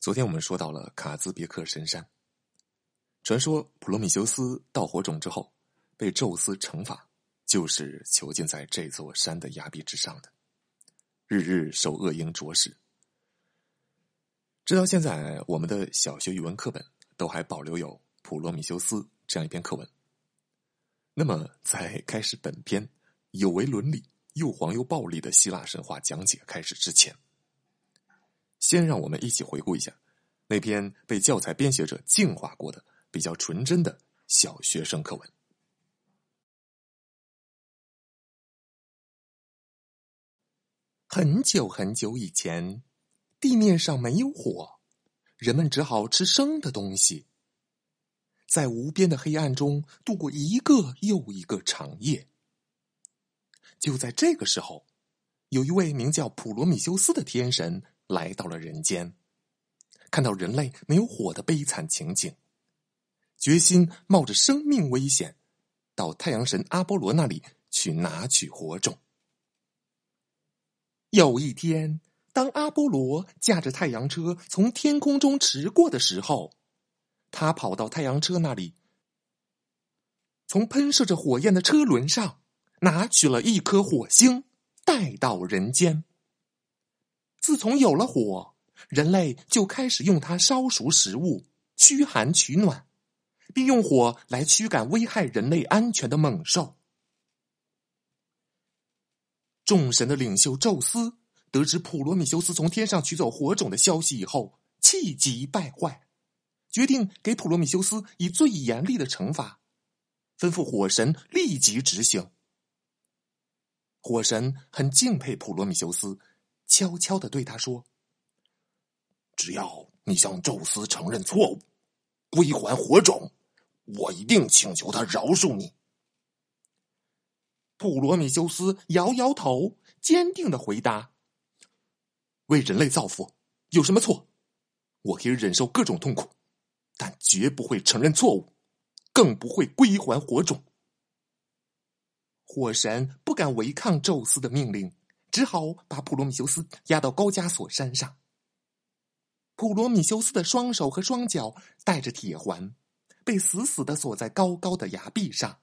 昨天我们说到了卡兹别克神山，传说普罗米修斯盗火种之后被宙斯惩罚，就是囚禁在这座山的崖壁之上的，日日受恶鹰啄食。直到现在，我们的小学语文课本都还保留有普罗米修斯这样一篇课文。那么，在开始本篇有违伦理、又黄又暴力的希腊神话讲解开始之前。先让我们一起回顾一下那篇被教材编写者净化过的、比较纯真的小学生课文。很久很久以前，地面上没有火，人们只好吃生的东西，在无边的黑暗中度过一个又一个长夜。就在这个时候，有一位名叫普罗米修斯的天神。来到了人间，看到人类没有火的悲惨情景，决心冒着生命危险，到太阳神阿波罗那里去拿取火种。有一天，当阿波罗驾着太阳车从天空中驰过的时候，他跑到太阳车那里，从喷射着火焰的车轮上拿取了一颗火星，带到人间。自从有了火，人类就开始用它烧熟食物、驱寒取暖，并用火来驱赶危害人类安全的猛兽。众神的领袖宙斯得知普罗米修斯从天上取走火种的消息以后，气急败坏，决定给普罗米修斯以最严厉的惩罚，吩咐火神立即执行。火神很敬佩普罗米修斯。悄悄的对他说：“只要你向宙斯承认错误，归还火种，我一定请求他饶恕你。”普罗米修斯摇摇头，坚定的回答：“为人类造福有什么错？我可以忍受各种痛苦，但绝不会承认错误，更不会归还火种。”火神不敢违抗宙斯的命令。只好把普罗米修斯押到高加索山上。普罗米修斯的双手和双脚带着铁环，被死死的锁在高高的崖壁上。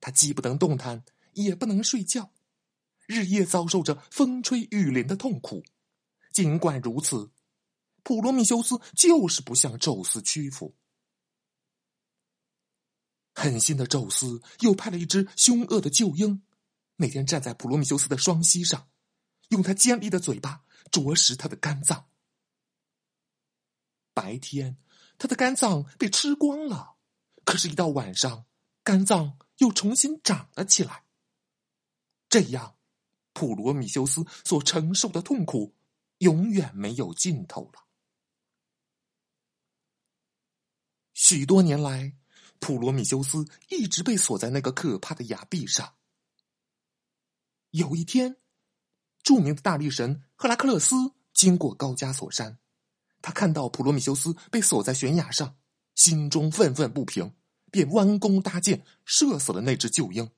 他既不能动弹，也不能睡觉，日夜遭受着风吹雨淋的痛苦。尽管如此，普罗米修斯就是不向宙斯屈服。狠心的宙斯又派了一只凶恶的鹫鹰。每天站在普罗米修斯的双膝上，用他尖利的嘴巴啄食他的肝脏。白天，他的肝脏被吃光了，可是，一到晚上，肝脏又重新长了起来。这样，普罗米修斯所承受的痛苦永远没有尽头了。许多年来，普罗米修斯一直被锁在那个可怕的崖壁上。有一天，著名的大力神赫拉克勒斯经过高加索山，他看到普罗米修斯被锁在悬崖上，心中愤愤不平，便弯弓搭箭，射死了那只鹫鹰。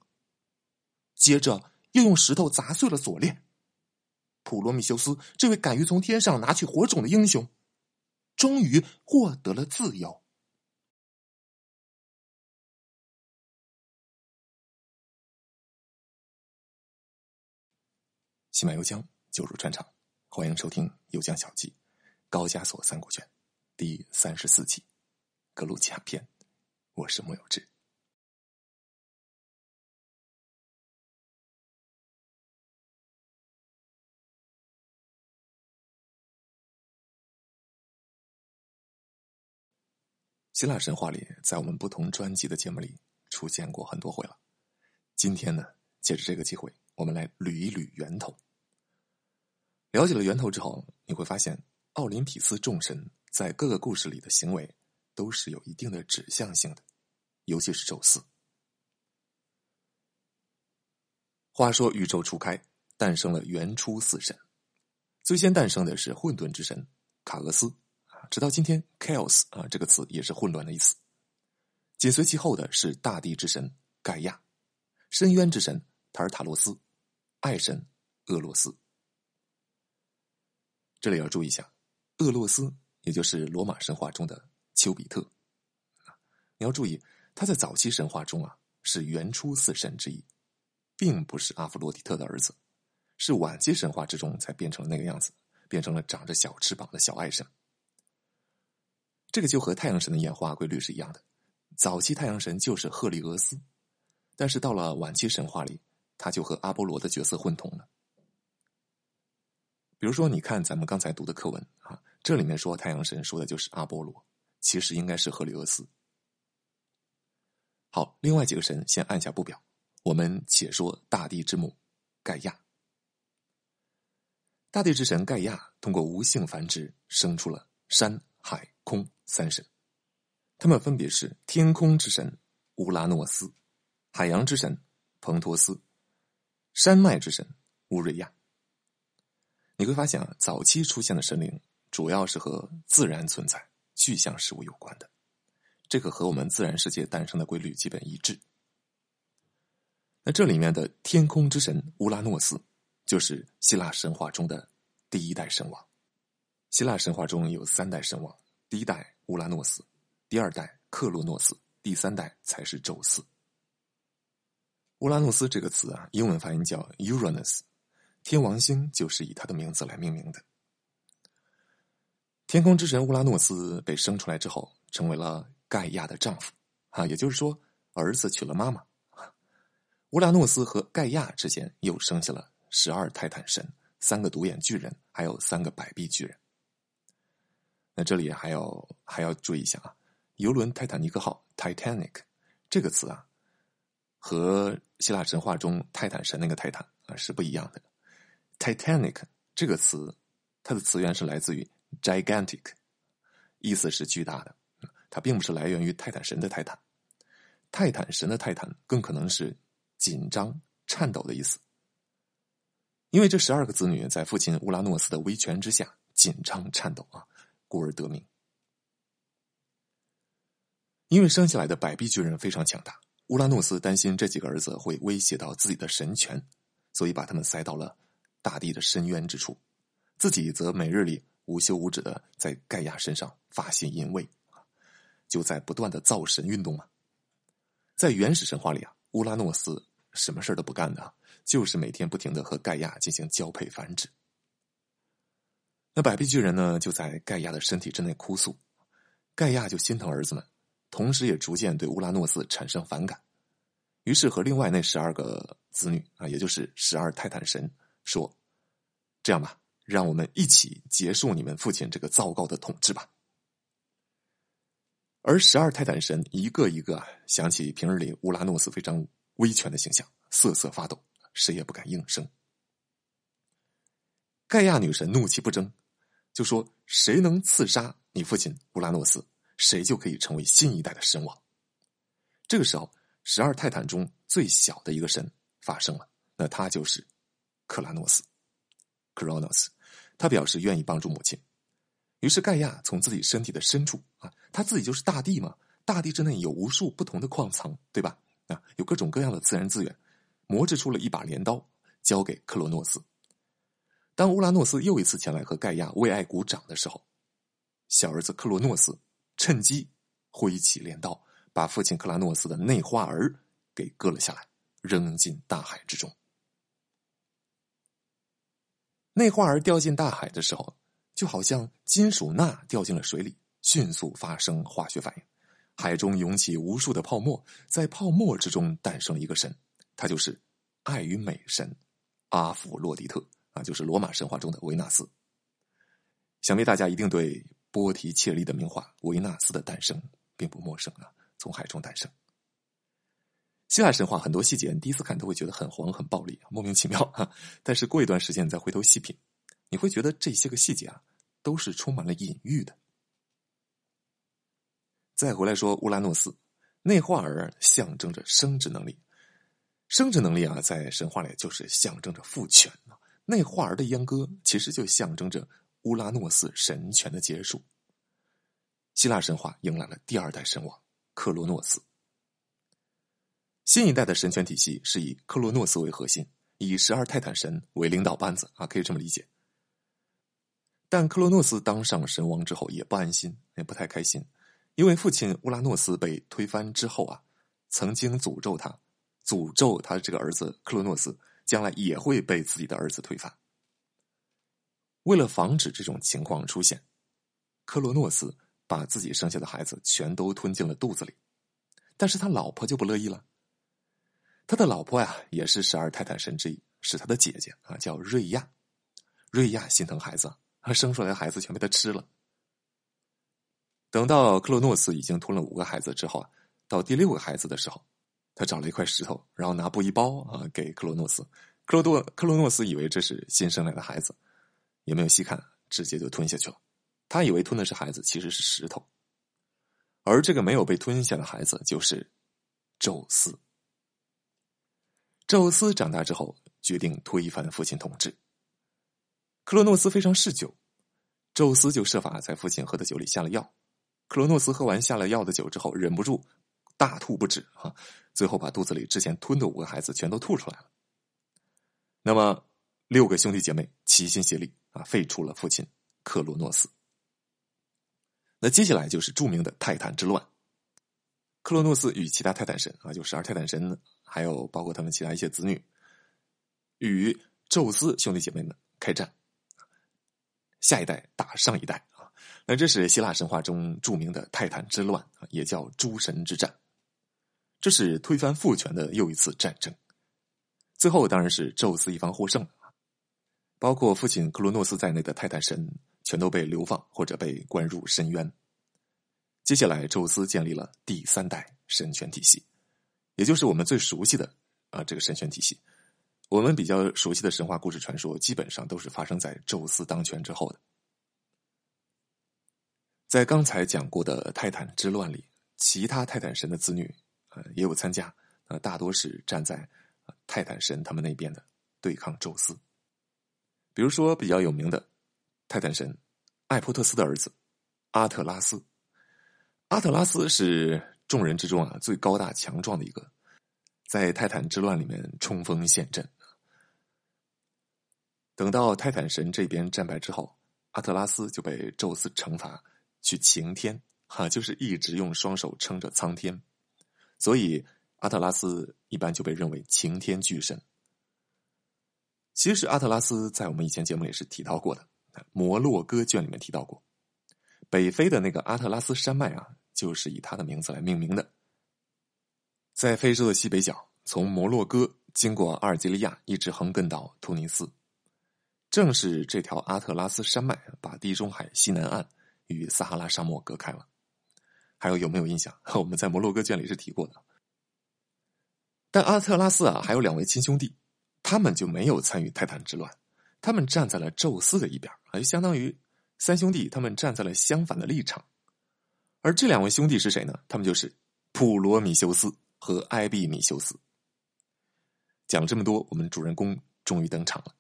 接着又用石头砸碎了锁链。普罗米修斯这位敢于从天上拿取火种的英雄，终于获得了自由。西马油江就入专场，欢迎收听《油江小记》高加索三国卷第三十四集《格鲁吉亚篇》，我是莫有志。希腊神话里，在我们不同专辑的节目里出现过很多回了。今天呢，借着这个机会，我们来捋一捋源头。了解了源头之后，你会发现奥林匹斯众神在各个故事里的行为都是有一定的指向性的，尤其是宙斯。话说宇宙初开，诞生了原初四神，最先诞生的是混沌之神卡俄斯，直到今天 “chaos” 啊这个词也是混乱的意思。紧随其后的是大地之神盖亚，深渊之神塔尔塔罗斯，爱神厄洛斯。这里要注意一下，厄洛斯也就是罗马神话中的丘比特。你要注意，他在早期神话中啊是原初四神之一，并不是阿弗洛狄特的儿子，是晚期神话之中才变成了那个样子，变成了长着小翅膀的小爱神。这个就和太阳神的演化规律是一样的，早期太阳神就是赫利俄斯，但是到了晚期神话里，他就和阿波罗的角色混同了。比如说，你看咱们刚才读的课文啊，这里面说太阳神说的就是阿波罗，其实应该是赫利俄斯。好，另外几个神先按下不表，我们且说大地之母盖亚。大地之神盖亚通过无性繁殖生出了山海空三神，他们分别是天空之神乌拉诺斯、海洋之神彭托斯、山脉之神乌瑞亚。你会发现啊，早期出现的神灵主要是和自然存在、具象事物有关的，这个和我们自然世界诞生的规律基本一致。那这里面的天空之神乌拉诺斯，就是希腊神话中的第一代神王。希腊神话中有三代神王，第一代乌拉诺斯，第二代克洛诺斯，第三代才是宙斯。乌拉诺斯这个词啊，英文发音叫 Uranus。天王星就是以他的名字来命名的。天空之神乌拉诺斯被生出来之后，成为了盖亚的丈夫，啊，也就是说，儿子娶了妈妈。乌拉诺斯和盖亚之间又生下了十二泰坦神、三个独眼巨人，还有三个百臂巨人。那这里还要还要注意一下啊，游轮泰坦尼克号 （Titanic） 这个词啊，和希腊神话中泰坦神那个泰坦啊是不一样的。Titanic 这个词，它的词源是来自于 gigantic，意思是巨大的。它并不是来源于泰坦神的泰坦，泰坦神的泰坦更可能是紧张、颤抖的意思。因为这十二个子女在父亲乌拉诺斯的威权之下紧张颤抖啊，故而得名。因为生下来的百臂巨人非常强大，乌拉诺斯担心这几个儿子会威胁到自己的神权，所以把他们塞到了。大地的深渊之处，自己则每日里无休无止的在盖亚身上发泄淫威，就在不断的造神运动嘛。在原始神话里啊，乌拉诺斯什么事都不干的，就是每天不停的和盖亚进行交配繁殖。那百臂巨人呢，就在盖亚的身体之内哭诉，盖亚就心疼儿子们，同时也逐渐对乌拉诺斯产生反感，于是和另外那十二个子女啊，也就是十二泰坦神。说：“这样吧，让我们一起结束你们父亲这个糟糕的统治吧。”而十二泰坦神一个一个想起平日里乌拉诺斯非常威权的形象，瑟瑟发抖，谁也不敢应声。盖亚女神怒气不争，就说：“谁能刺杀你父亲乌拉诺斯，谁就可以成为新一代的神王。”这个时候，十二泰坦中最小的一个神发声了，那他就是。克拉诺斯，Kronos，他表示愿意帮助母亲。于是盖亚从自己身体的深处啊，他自己就是大地嘛，大地之内有无数不同的矿藏，对吧？啊，有各种各样的自然资源，磨制出了一把镰刀，交给克罗诺斯。当乌拉诺斯又一次前来和盖亚为爱鼓掌的时候，小儿子克罗诺斯趁机挥起镰刀，把父亲克拉诺斯的内化儿给割了下来，扔进大海之中。内化儿掉进大海的时候，就好像金属钠掉进了水里，迅速发生化学反应，海中涌起无数的泡沫，在泡沫之中诞生了一个神，他就是爱与美神阿弗洛狄特啊，就是罗马神话中的维纳斯。想必大家一定对波提切利的名画《维纳斯的诞生》并不陌生啊，从海中诞生。希腊神话很多细节，你第一次看都会觉得很黄、很暴力、莫名其妙哈。但是过一段时间，你再回头细品，你会觉得这些个细节啊，都是充满了隐喻的。再回来说乌拉诺斯，内化儿象征着生殖能力，生殖能力啊，在神话里就是象征着父权啊。内化儿的阉割，其实就象征着乌拉诺斯神权的结束。希腊神话迎来了第二代神王克罗诺斯。新一代的神权体系是以克洛诺斯为核心，以十二泰坦神为领导班子啊，可以这么理解。但克洛诺斯当上神王之后也不安心，也不太开心，因为父亲乌拉诺斯被推翻之后啊，曾经诅咒他，诅咒他这个儿子克洛诺斯将来也会被自己的儿子推翻。为了防止这种情况出现，克洛诺斯把自己生下的孩子全都吞进了肚子里，但是他老婆就不乐意了。他的老婆呀，也是十二泰坦神之一，是他的姐姐啊，叫瑞亚。瑞亚心疼孩子，生出来的孩子全被他吃了。等到克洛诺斯已经吞了五个孩子之后啊，到第六个孩子的时候，他找了一块石头，然后拿布一包啊，给克洛诺斯。克洛多克洛诺斯以为这是新生来的孩子，也没有细看，直接就吞下去了。他以为吞的是孩子，其实是石头。而这个没有被吞下的孩子就是宙斯。宙斯长大之后，决定推翻父亲统治。克洛诺斯非常嗜酒，宙斯就设法在父亲喝的酒里下了药。克洛诺斯喝完下了药的酒之后，忍不住大吐不止啊！最后把肚子里之前吞的五个孩子全都吐出来了。那么，六个兄弟姐妹齐心协力啊，废除了父亲克洛诺斯。那接下来就是著名的泰坦之乱。克洛诺斯与其他泰坦神啊，就十二泰坦神呢。还有包括他们其他一些子女，与宙斯兄弟姐妹们开战，下一代打上一代啊！那这是希腊神话中著名的泰坦之乱，也叫诸神之战。这是推翻父权的又一次战争，最后当然是宙斯一方获胜了！包括父亲克罗诺斯在内的泰坦神全都被流放或者被关入深渊。接下来，宙斯建立了第三代神权体系。也就是我们最熟悉的啊，这个神权体系。我们比较熟悉的神话故事传说，基本上都是发生在宙斯当权之后的。在刚才讲过的泰坦之乱里，其他泰坦神的子女呃也有参加，呃大多是站在泰坦神他们那边的，对抗宙斯。比如说比较有名的泰坦神艾珀特斯的儿子阿特拉斯，阿特拉斯是。众人之中啊，最高大强壮的一个，在泰坦之乱里面冲锋陷阵。等到泰坦神这边战败之后，阿特拉斯就被宙斯惩罚去擎天，哈，就是一直用双手撑着苍天，所以阿特拉斯一般就被认为擎天巨神。其实阿特拉斯在我们以前节目里是提到过的，《摩洛哥卷》里面提到过，北非的那个阿特拉斯山脉啊。就是以他的名字来命名的，在非洲的西北角，从摩洛哥经过阿尔及利亚，一直横亘到突尼斯。正是这条阿特拉斯山脉把地中海西南岸与撒哈拉沙漠隔开了。还有有没有印象？我们在摩洛哥卷里是提过的。但阿特拉斯啊，还有两位亲兄弟，他们就没有参与泰坦之乱，他们站在了宙斯的一边，啊，就相当于三兄弟他们站在了相反的立场。而这两位兄弟是谁呢？他们就是普罗米修斯和埃庇米修斯。讲这么多，我们主人公终于登场了。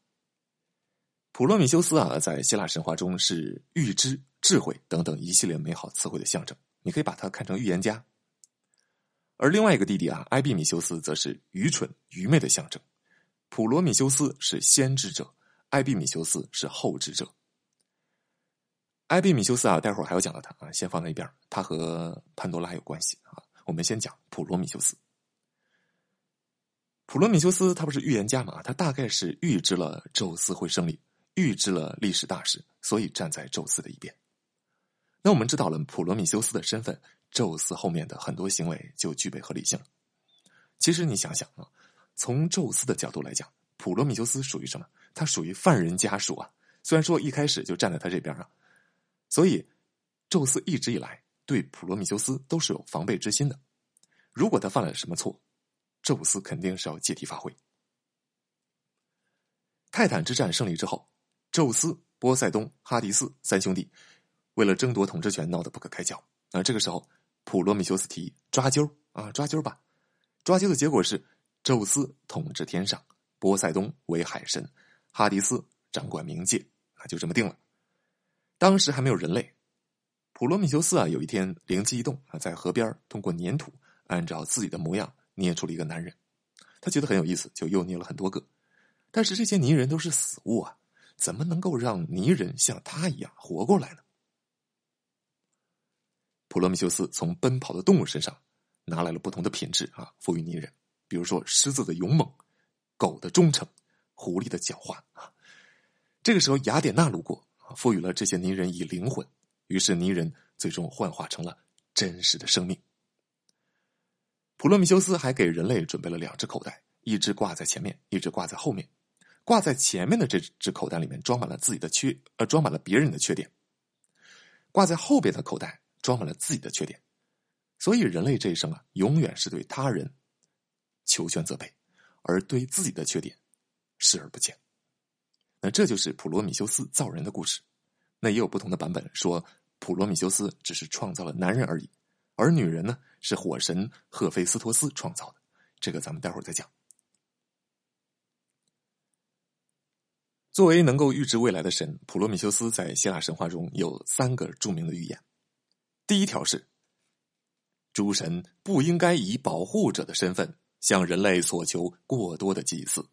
普罗米修斯啊，在希腊神话中是预知、智慧等等一系列美好词汇的象征，你可以把它看成预言家。而另外一个弟弟啊，埃庇米修斯则是愚蠢、愚昧的象征。普罗米修斯是先知者，埃庇米修斯是后知者。埃庇米修斯啊，待会儿还要讲到他啊，先放在一边。他和潘多拉有关系啊。我们先讲普罗米修斯。普罗米修斯他不是预言家嘛？他大概是预知了宙斯会胜利，预知了历史大事，所以站在宙斯的一边。那我们知道了普罗米修斯的身份，宙斯后面的很多行为就具备合理性。其实你想想啊，从宙斯的角度来讲，普罗米修斯属于什么？他属于犯人家属啊。虽然说一开始就站在他这边啊。所以，宙斯一直以来对普罗米修斯都是有防备之心的。如果他犯了什么错，宙斯肯定是要借题发挥。泰坦之战胜利之后，宙斯、波塞冬、哈迪斯三兄弟为了争夺统治权闹得不可开交。那这个时候，普罗米修斯提议抓阄啊，抓阄吧。抓阄的结果是，宙斯统治天上，波塞冬为海神，哈迪斯掌管冥界，啊，就这么定了。当时还没有人类，普罗米修斯啊，有一天灵机一动啊，在河边通过粘土按照自己的模样捏出了一个男人，他觉得很有意思，就又捏了很多个，但是这些泥人都是死物啊，怎么能够让泥人像他一样活过来呢？普罗米修斯从奔跑的动物身上拿来了不同的品质啊，赋予泥人，比如说狮子的勇猛、狗的忠诚、狐狸的狡猾啊。这个时候，雅典娜路过，赋予了这些泥人以灵魂，于是泥人最终幻化成了真实的生命。普罗米修斯还给人类准备了两只口袋，一只挂在前面，一只挂在后面。挂在前面的这只口袋里面装满了自己的缺，呃，装满了别人的缺点；挂在后边的口袋。装满了自己的缺点，所以人类这一生啊，永远是对他人求全责备，而对自己的缺点视而不见。那这就是普罗米修斯造人的故事。那也有不同的版本说，普罗米修斯只是创造了男人而已，而女人呢是火神赫菲斯托斯创造的。这个咱们待会儿再讲。作为能够预知未来的神，普罗米修斯在希腊神话中有三个著名的预言。第一条是，诸神不应该以保护者的身份向人类索求过多的祭祀。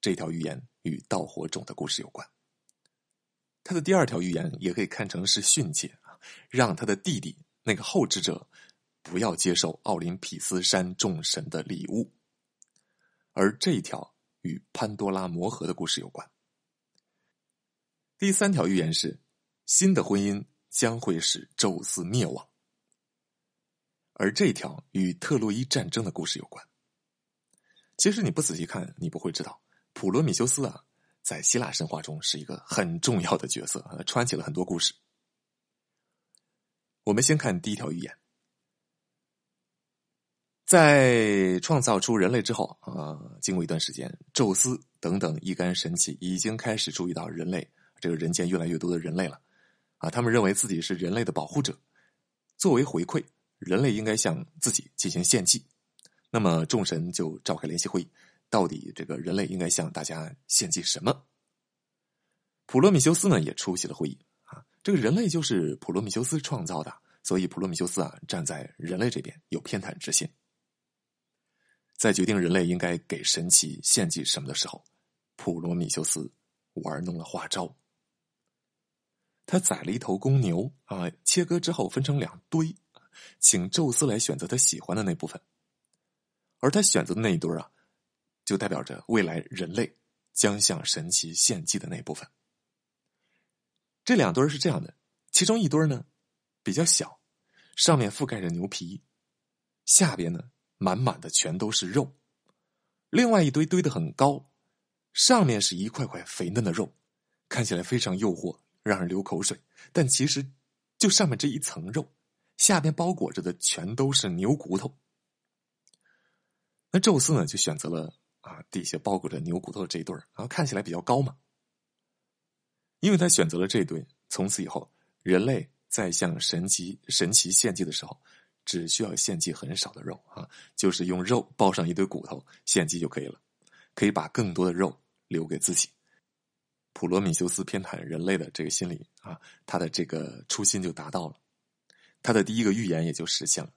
这条预言与盗火种的故事有关。他的第二条预言也可以看成是训诫啊，让他的弟弟那个后知者不要接受奥林匹斯山众神的礼物。而这一条与潘多拉魔盒的故事有关。第三条预言是新的婚姻。将会使宙斯灭亡，而这条与特洛伊战争的故事有关。其实你不仔细看，你不会知道，普罗米修斯啊，在希腊神话中是一个很重要的角色啊，串起了很多故事。我们先看第一条预言，在创造出人类之后啊，经过一段时间，宙斯等等一干神奇已经开始注意到人类这个人间越来越多的人类了。啊，他们认为自己是人类的保护者，作为回馈，人类应该向自己进行献祭。那么众神就召开联席会议，到底这个人类应该向大家献祭什么？普罗米修斯呢也出席了会议啊，这个人类就是普罗米修斯创造的，所以普罗米修斯啊站在人类这边，有偏袒之心。在决定人类应该给神奇献祭什么的时候，普罗米修斯玩弄了花招。他宰了一头公牛啊，切割之后分成两堆，请宙斯来选择他喜欢的那部分。而他选择的那一堆啊，就代表着未来人类将向神奇献祭的那部分。这两堆是这样的：其中一堆呢比较小，上面覆盖着牛皮，下边呢满满的全都是肉；另外一堆堆的很高，上面是一块块肥嫩的肉，看起来非常诱惑。让人流口水，但其实就上面这一层肉，下边包裹着的全都是牛骨头。那宙斯呢，就选择了啊底下包裹着牛骨头的这一对儿，然后看起来比较高嘛。因为他选择了这一对，从此以后，人类在向神奇神奇献祭的时候，只需要献祭很少的肉啊，就是用肉包上一堆骨头献祭就可以了，可以把更多的肉留给自己。普罗米修斯偏袒人类的这个心理啊，他的这个初心就达到了，他的第一个预言也就实现了。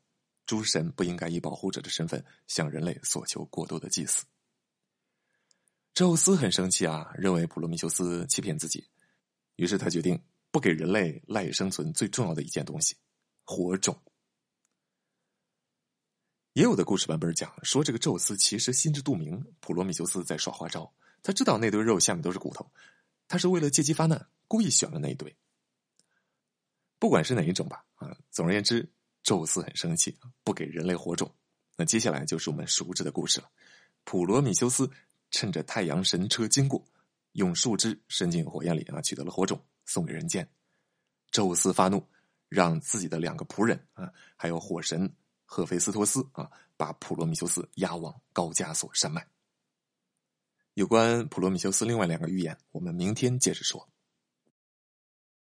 诸神不应该以保护者的身份向人类索求过多的祭祀。宙斯很生气啊，认为普罗米修斯欺骗自己，于是他决定不给人类赖以生存最重要的一件东西——火种。也有的故事版本讲说，这个宙斯其实心知肚明，普罗米修斯在耍花招，他知道那堆肉下面都是骨头。他是为了借机发难，故意选了那一堆。不管是哪一种吧，啊，总而言之，宙斯很生气，不给人类火种。那接下来就是我们熟知的故事了。普罗米修斯趁着太阳神车经过，用树枝伸进火焰里啊，取得了火种，送给人间。宙斯发怒，让自己的两个仆人啊，还有火神赫菲斯托斯啊，把普罗米修斯押往高加索山脉。有关普罗米修斯另外两个预言，我们明天接着说。